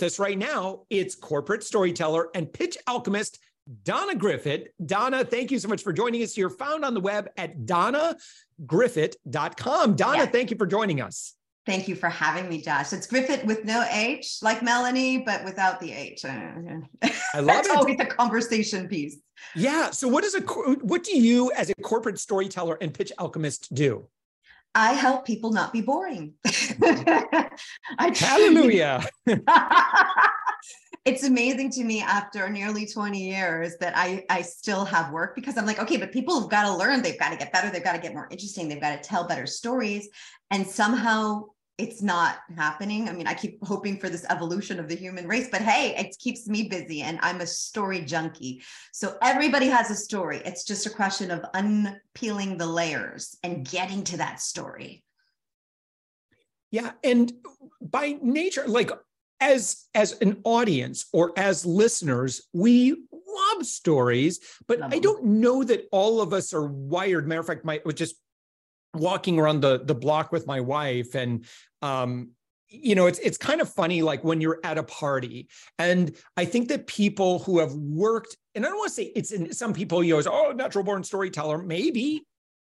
With us right now, it's corporate storyteller and pitch alchemist Donna Griffit. Donna, thank you so much for joining us. You're found on the web at donnagriffit.com. Donna, yes. thank you for joining us. Thank you for having me, Josh. It's Griffit with no H, like Melanie, but without the H. I love That's it. always a conversation piece. Yeah. So, what is a what do you, as a corporate storyteller and pitch alchemist, do? I help people not be boring. I Hallelujah. it's amazing to me after nearly 20 years that I, I still have work because I'm like, okay, but people have got to learn, they've got to get better, they've got to get more interesting, they've got to tell better stories. And somehow it's not happening. I mean, I keep hoping for this evolution of the human race, but hey, it keeps me busy and I'm a story junkie. So everybody has a story. It's just a question of unpeeling the layers and getting to that story. Yeah. And by nature, like as as an audience or as listeners we love stories but i don't know that all of us are wired matter of fact my just walking around the the block with my wife and um you know it's it's kind of funny like when you're at a party and i think that people who have worked and i don't want to say it's in some people you know oh natural born storyteller maybe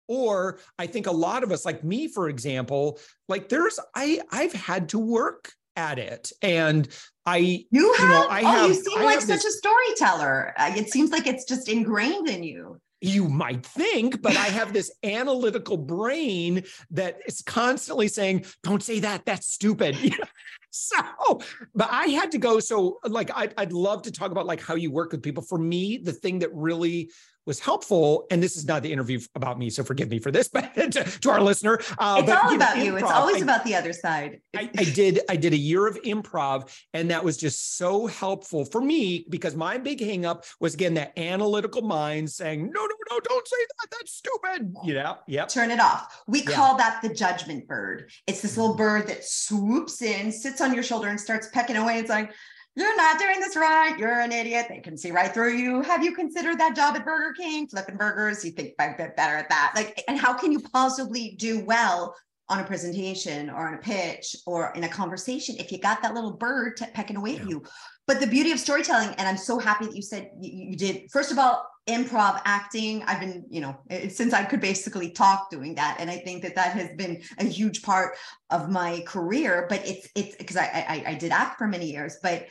or i think a lot of us like me for example like there's i i've had to work at it. And I, you, have, know, I oh, have, you seem I like such this, a storyteller. Uh, it seems like it's just ingrained in you. You might think, but I have this analytical brain that is constantly saying, don't say that. That's stupid. so, but I had to go. So, like, I'd, I'd love to talk about like how you work with people. For me, the thing that really was helpful. And this is not the interview about me, so forgive me for this, but to, to our listener, uh, it's all about you. It's always I, about the other side. I, I, did. I did a year of improv, and that was just so helpful for me because my big hangup was again that analytical mind saying, "No, no, no, don't say that. That's stupid." You know, yeah. Turn it off. We yeah. call that the judgment bird. It's this little bird that swoops in, sits on your shoulder, and starts pecking away. It's like you're not doing this right. You're an idiot. They can see right through you. Have you considered that job at Burger King, flipping burgers? You think a bit better at that. Like, and how can you possibly do well on a presentation or on a pitch or in a conversation if you got that little bird t- pecking away yeah. at you? But the beauty of storytelling, and I'm so happy that you said you, you did, first of all, improv acting i've been you know since i could basically talk doing that and i think that that has been a huge part of my career but it's it's because I, I i did act for many years but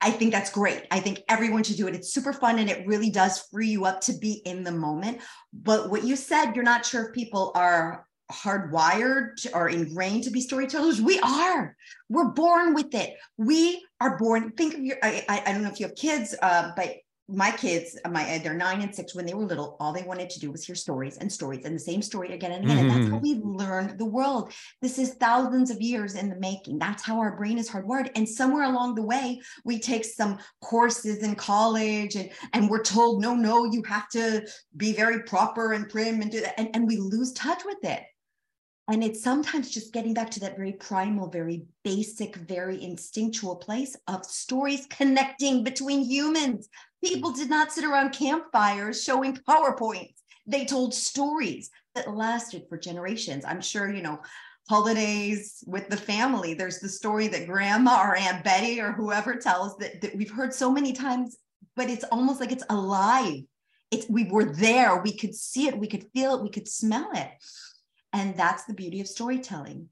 I think that's great. I think everyone should do it. It's super fun and it really does free you up to be in the moment. But what you said, you're not sure if people are hardwired or ingrained to be storytellers. We are. We're born with it. We are born. Think of your. I, I, don't know if you have kids, uh, but my kids, uh, my they're nine and six. When they were little, all they wanted to do was hear stories and stories and the same story again and again. Mm-hmm. And that's how mm-hmm. we learn the world. This is thousands of years in the making. That's how our brain is hardwired. And somewhere along the way, we take some courses in college and and we're told, no, no, you have to be very proper and prim and do that. And, and we lose touch with it. And it's sometimes just getting back to that very primal, very basic, very instinctual place of stories connecting between humans. People did not sit around campfires showing PowerPoints. They told stories that lasted for generations. I'm sure, you know, holidays with the family. There's the story that grandma or Aunt Betty or whoever tells that, that we've heard so many times, but it's almost like it's alive. It's we were there, we could see it, we could feel it, we could smell it. And that's the beauty of storytelling.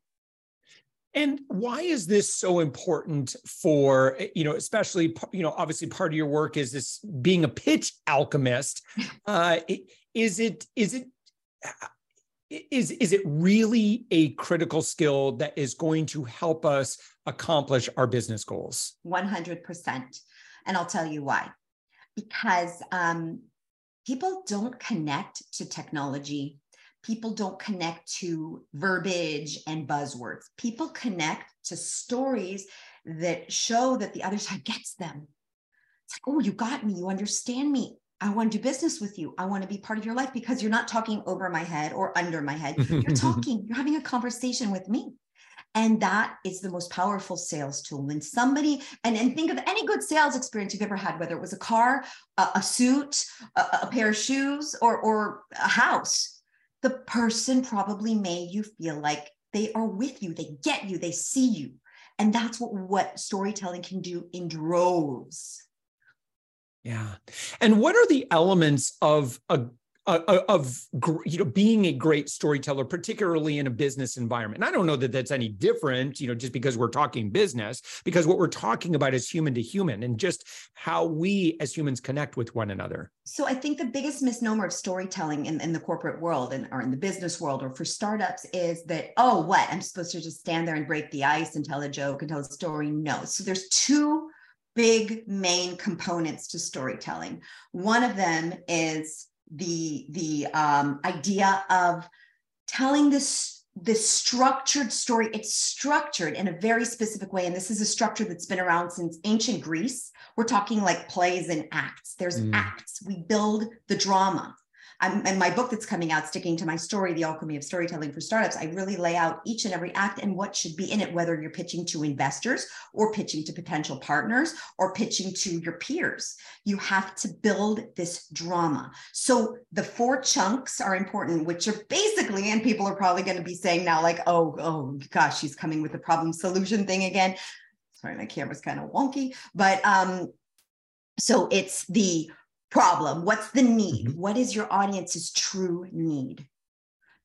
And why is this so important for, you know, especially, you know, obviously part of your work is this being a pitch alchemist. Uh, is it, is it, is is it really a critical skill that is going to help us accomplish our business goals 100% and i'll tell you why because um, people don't connect to technology people don't connect to verbiage and buzzwords people connect to stories that show that the other side gets them it's like oh you got me you understand me I want to do business with you. I want to be part of your life because you're not talking over my head or under my head. You're talking, you're having a conversation with me. And that is the most powerful sales tool. When somebody, and, and think of any good sales experience you've ever had, whether it was a car, a, a suit, a, a pair of shoes, or, or a house, the person probably made you feel like they are with you, they get you, they see you. And that's what, what storytelling can do in droves. Yeah. And what are the elements of a of you know being a great storyteller particularly in a business environment. And i don't know that that's any different you know just because we're talking business because what we're talking about is human to human and just how we as humans connect with one another. So i think the biggest misnomer of storytelling in, in the corporate world and or in the business world or for startups is that oh what? I'm supposed to just stand there and break the ice and tell a joke and tell a story? No. So there's two big main components to storytelling. One of them is the the um, idea of telling this this structured story. It's structured in a very specific way and this is a structure that's been around since ancient greece. We're talking like plays and acts. There's mm. acts. We build the drama I'm, and my book that's coming out, Sticking to My Story, The Alchemy of Storytelling for Startups, I really lay out each and every act and what should be in it, whether you're pitching to investors or pitching to potential partners or pitching to your peers. You have to build this drama. So the four chunks are important, which are basically, and people are probably going to be saying now, like, oh, oh gosh, she's coming with the problem solution thing again. Sorry, my camera's kind of wonky, but um, so it's the problem? What's the need? Mm-hmm. What is your audience's true need?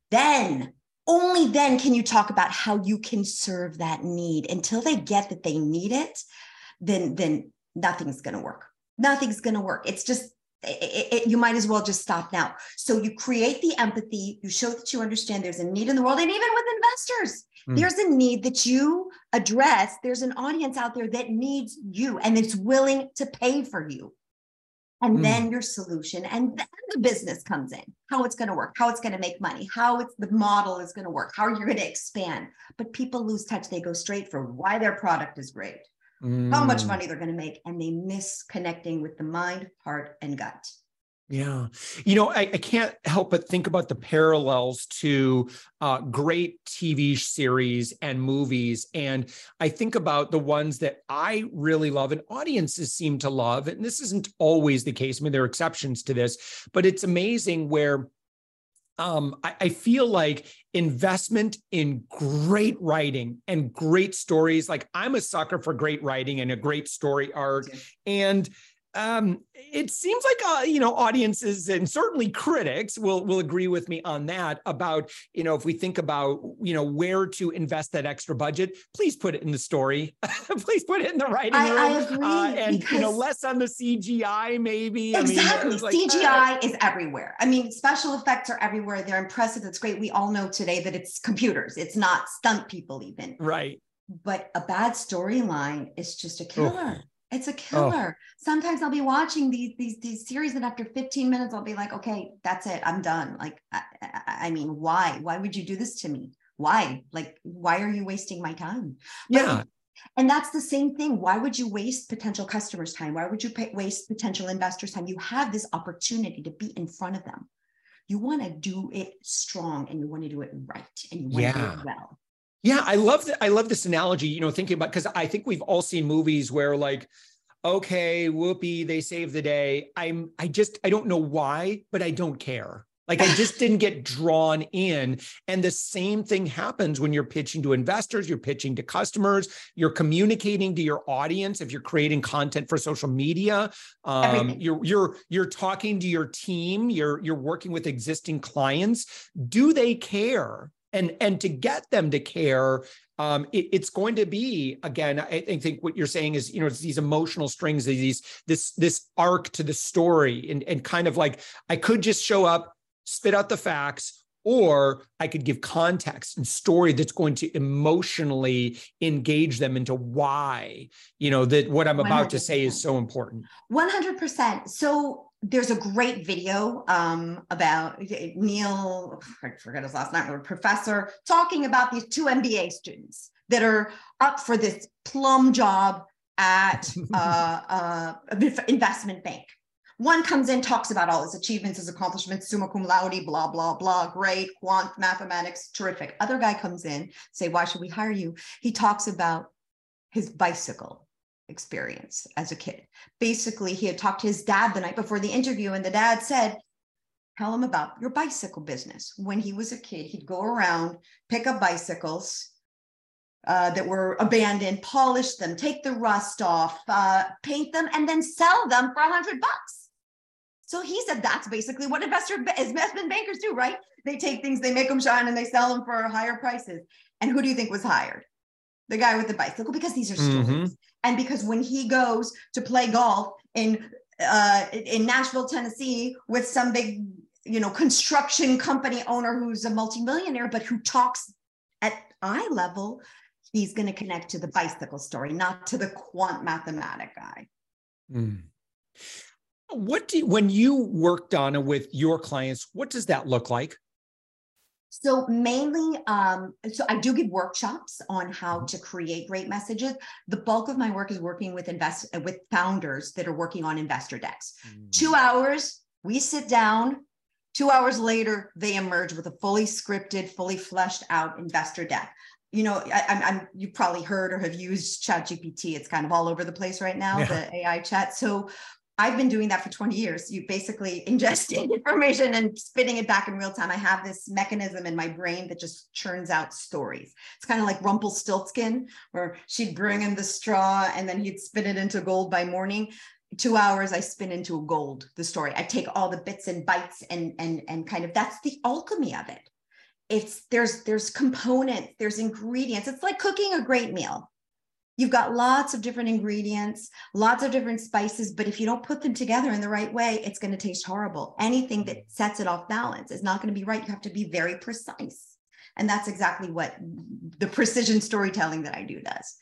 Then, only then can you talk about how you can serve that need. Until they get that they need it, then then nothing's going to work. Nothing's going to work. It's just it, it, you might as well just stop now. So you create the empathy, you show that you understand there's a need in the world, and even with investors, mm. there's a need that you address. There's an audience out there that needs you and it's willing to pay for you and mm. then your solution and then the business comes in how it's going to work how it's going to make money how it's the model is going to work how you're going to expand but people lose touch they go straight for why their product is great mm. how much mm. money they're going to make and they miss connecting with the mind heart and gut yeah. You know, I, I, can't help but think about the parallels to uh, great TV series and movies. And I think about the ones that I really love and audiences seem to love. And this isn't always the case. I mean, there are exceptions to this, but it's amazing where um, I, I, feel like investment in great writing and great stories. Like I'm a sucker for great writing and a great story arc. And um, it seems like uh, you know audiences and certainly critics will will agree with me on that about you know if we think about you know where to invest that extra budget please put it in the story. Please put it in the writing I, room I agree uh, and you know less on the cgi maybe. Exactly I mean, like, cgi uh, is everywhere. I mean special effects are everywhere. They're impressive. It's great. We all know today that it's computers. It's not stunt people even. Right. But a bad storyline is just a killer. Oh. It's a oh. killer. Oh. Sometimes I'll be watching these these these series, and after 15 minutes, I'll be like, okay, that's it. I'm done. Like, I, I mean, why? Why would you do this to me? Why? Like, why are you wasting my time? But, yeah. And that's the same thing. Why would you waste potential customers' time? Why would you pay, waste potential investors' time? You have this opportunity to be in front of them. You want to do it strong and you want to do it right and you want yeah. to do it well. Yeah, I love that. I love this analogy, you know, thinking about because I think we've all seen movies where like, okay, whoopee, they save the day. I'm I just I don't know why, but I don't care. Like I just didn't get drawn in. And the same thing happens when you're pitching to investors, you're pitching to customers, you're communicating to your audience. If you're creating content for social media, um, you're you're you're talking to your team, you're you're working with existing clients. Do they care? And and to get them to care um, it, it's going to be again I, I, think what you're saying is you know it's these emotional strings these this this arc to the story and and kind of like i could just show up spit out the facts or I could give context and story that's going to emotionally engage them into why, you know, that what I'm about 100%. to say is so important. 100%. So there's a great video um, about Neil, I forget his last name, professor talking about these two MBA students that are up for this plum job at uh, uh, investment bank. One comes in, talks about all his achievements, his accomplishments, summa cum laude, blah, blah, blah, great, quant, mathematics, terrific. Other guy comes in, say, why should we hire you? He talks about his bicycle experience as a kid. Basically, he had talked to his dad the night before the interview, and the dad said, Tell him about your bicycle business. When he was a kid, he'd go around, pick up bicycles, uh, that were abandoned, polish them, take the rust off, uh, paint them, and then sell them for a hundred bucks. So he said that's basically what investor investment bankers do, right? They take things, they make them shine, and they sell them for higher prices. And who do you think was hired? The guy with the bicycle, because these are stories, mm-hmm. and because when he goes to play golf in uh, in Nashville, Tennessee, with some big, you know, construction company owner who's a multimillionaire, but who talks at eye level, he's going to connect to the bicycle story, not to the quant mathematic guy. Mm. What do you, when you work Donna with your clients, what does that look like? So mainly, um, so I do give workshops on how to create great messages. The bulk of my work is working with invest with founders that are working on investor decks. Mm. Two hours, we sit down. Two hours later, they emerge with a fully scripted, fully fleshed out investor deck. You know, I, am you probably heard or have used ChatGPT. It's kind of all over the place right now, yeah. the AI chat. So I've been doing that for 20 years. You basically ingesting information and spitting it back in real time. I have this mechanism in my brain that just churns out stories. It's kind of like Rumpelstiltskin, where she'd bring in the straw and then he'd spin it into gold by morning. Two hours, I spin into gold the story. I take all the bits and bites and and and kind of that's the alchemy of it. It's there's there's components, there's ingredients. It's like cooking a great meal You've got lots of different ingredients, lots of different spices, but if you don't put them together in the right way, it's going to taste horrible. Anything that sets it off balance is not going to be right. You have to be very precise. And that's exactly what the precision storytelling that I do does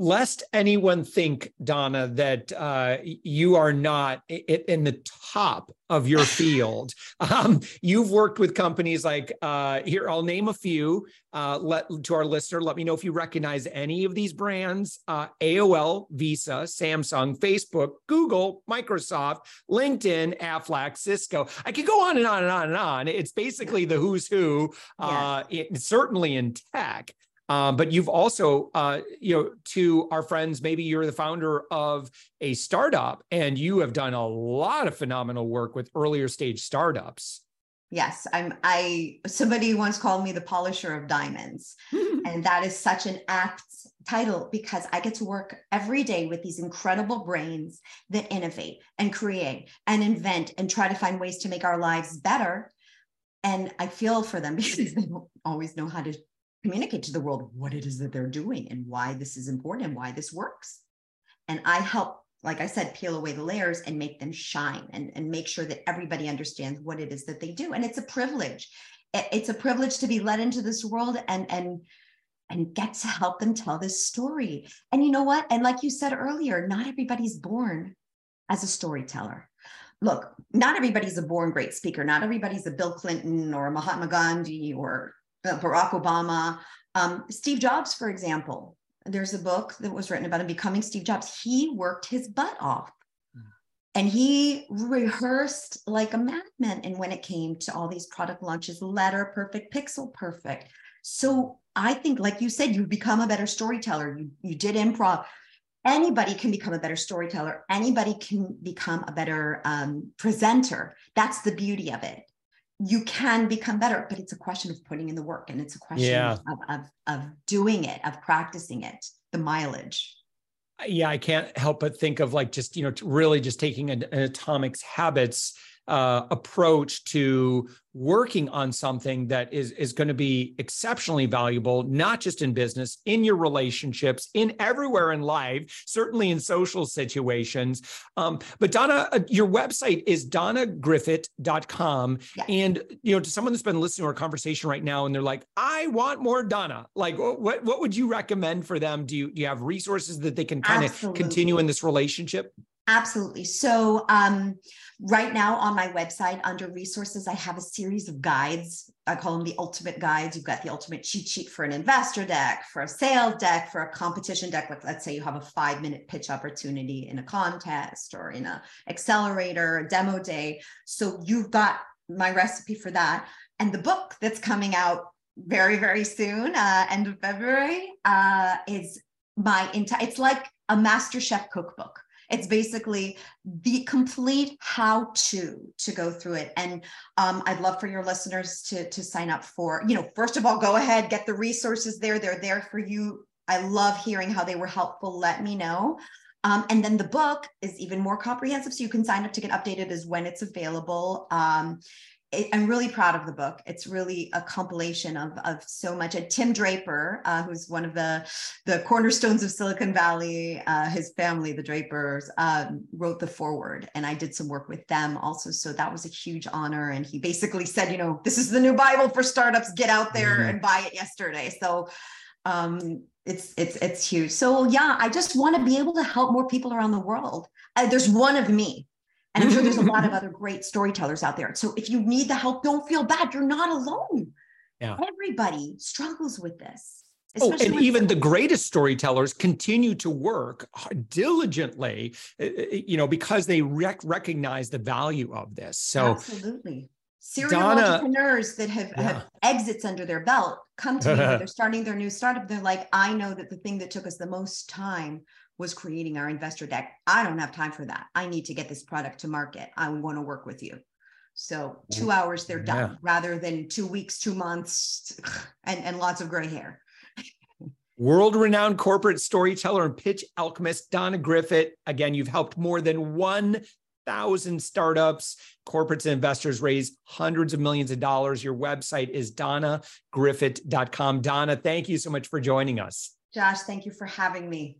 lest anyone think, Donna, that uh, you are not in the top of your field. Um, you've worked with companies like uh, here. I'll name a few. Uh, let to our listener. Let me know if you recognize any of these brands: uh, AOL, Visa, Samsung, Facebook, Google, Microsoft, LinkedIn, Aflac, Cisco. I could go on and on and on and on. It's basically the who's who. Uh, it, certainly in tech. Um, but you've also, uh, you know, to our friends, maybe you're the founder of a startup and you have done a lot of phenomenal work with earlier stage startups. Yes, I'm. I somebody once called me the polisher of diamonds, and that is such an apt title because I get to work every day with these incredible brains that innovate and create and invent and try to find ways to make our lives better. And I feel for them because they don't always know how to communicate to the world what it is that they're doing and why this is important and why this works. And I help, like I said, peel away the layers and make them shine and, and make sure that everybody understands what it is that they do. And it's a privilege. It's a privilege to be led into this world and and and get to help them tell this story. And you know what? And like you said earlier, not everybody's born as a storyteller. Look, not everybody's a born great speaker. Not everybody's a Bill Clinton or a Mahatma Gandhi or Barack Obama, um, Steve Jobs, for example. There's a book that was written about him becoming Steve Jobs. He worked his butt off hmm. and he rehearsed like a madman. And when it came to all these product launches, letter perfect, pixel perfect. So I think, like you said, you become a better storyteller. You, you did improv. Anybody can become a better storyteller. Anybody can become a better um, presenter. That's the beauty of it you can become better but it's a question of putting in the work and it's a question yeah. of, of, of doing it of practicing it the mileage yeah i can't help but think of like just you know really just taking an, an atomics habits uh, approach to working on something that is is going to be exceptionally valuable not just in business in your relationships in everywhere in life certainly in social situations. Um, but donna uh, your website is donnagriffit.com yeah. and you know to someone that's been listening to our conversation right now and they're like i want more donna. Like what what would you recommend for them? Do you do you have resources that they can kind of continue in this relationship Absolutely. So, um, right now on my website under resources, I have a series of guides. I call them the ultimate guides. You've got the ultimate cheat sheet for an investor deck, for a sales deck, for a competition deck. Like, let's say you have a five minute pitch opportunity in a contest or in a accelerator, a demo day. So, you've got my recipe for that. And the book that's coming out very, very soon, uh, end of February, uh, is my entire, it's like a master chef cookbook it's basically the complete how to to go through it. And um, I'd love for your listeners to to sign up for. You know, first of all, go ahead, get the resources there. They're there for you. I love hearing how they were helpful. Let me know. Um, and then the book is even more comprehensive. So you can sign up to get updated as when it's available. Um, it, I'm really proud of the book. It's really a compilation of, of so much. And Tim Draper, uh, who's one of the, the cornerstones of Silicon Valley, uh, his family, the Drapers, um, wrote the foreword. And I did some work with them also. So that was a huge honor. And he basically said, you know, this is the new Bible for startups. Get out there mm-hmm. and buy it yesterday. So um, it's it's it's huge. So yeah, I just want to be able to help more people around the world. Uh, there's one of me and I'm sure there's a lot of other great storytellers out there. So if you need the help, don't feel bad. You're not alone. Yeah. Everybody struggles with this. Oh, and even the greatest storytellers continue to work diligently, uh, uh, you know, because they rec- recognize the value of this. So, absolutely. Serial Donna, entrepreneurs that have, yeah. have exits under their belt come to me they're starting their new startup. They're like, I know that the thing that took us the most time was creating our investor deck. I don't have time for that. I need to get this product to market. I want to work with you. So two hours, they're done yeah. rather than two weeks, two months, and, and lots of gray hair. World renowned corporate storyteller and pitch alchemist, Donna Griffit. Again, you've helped more than 1,000 startups, corporates, and investors raise hundreds of millions of dollars. Your website is donnagriffit.com. Donna, thank you so much for joining us. Josh, thank you for having me.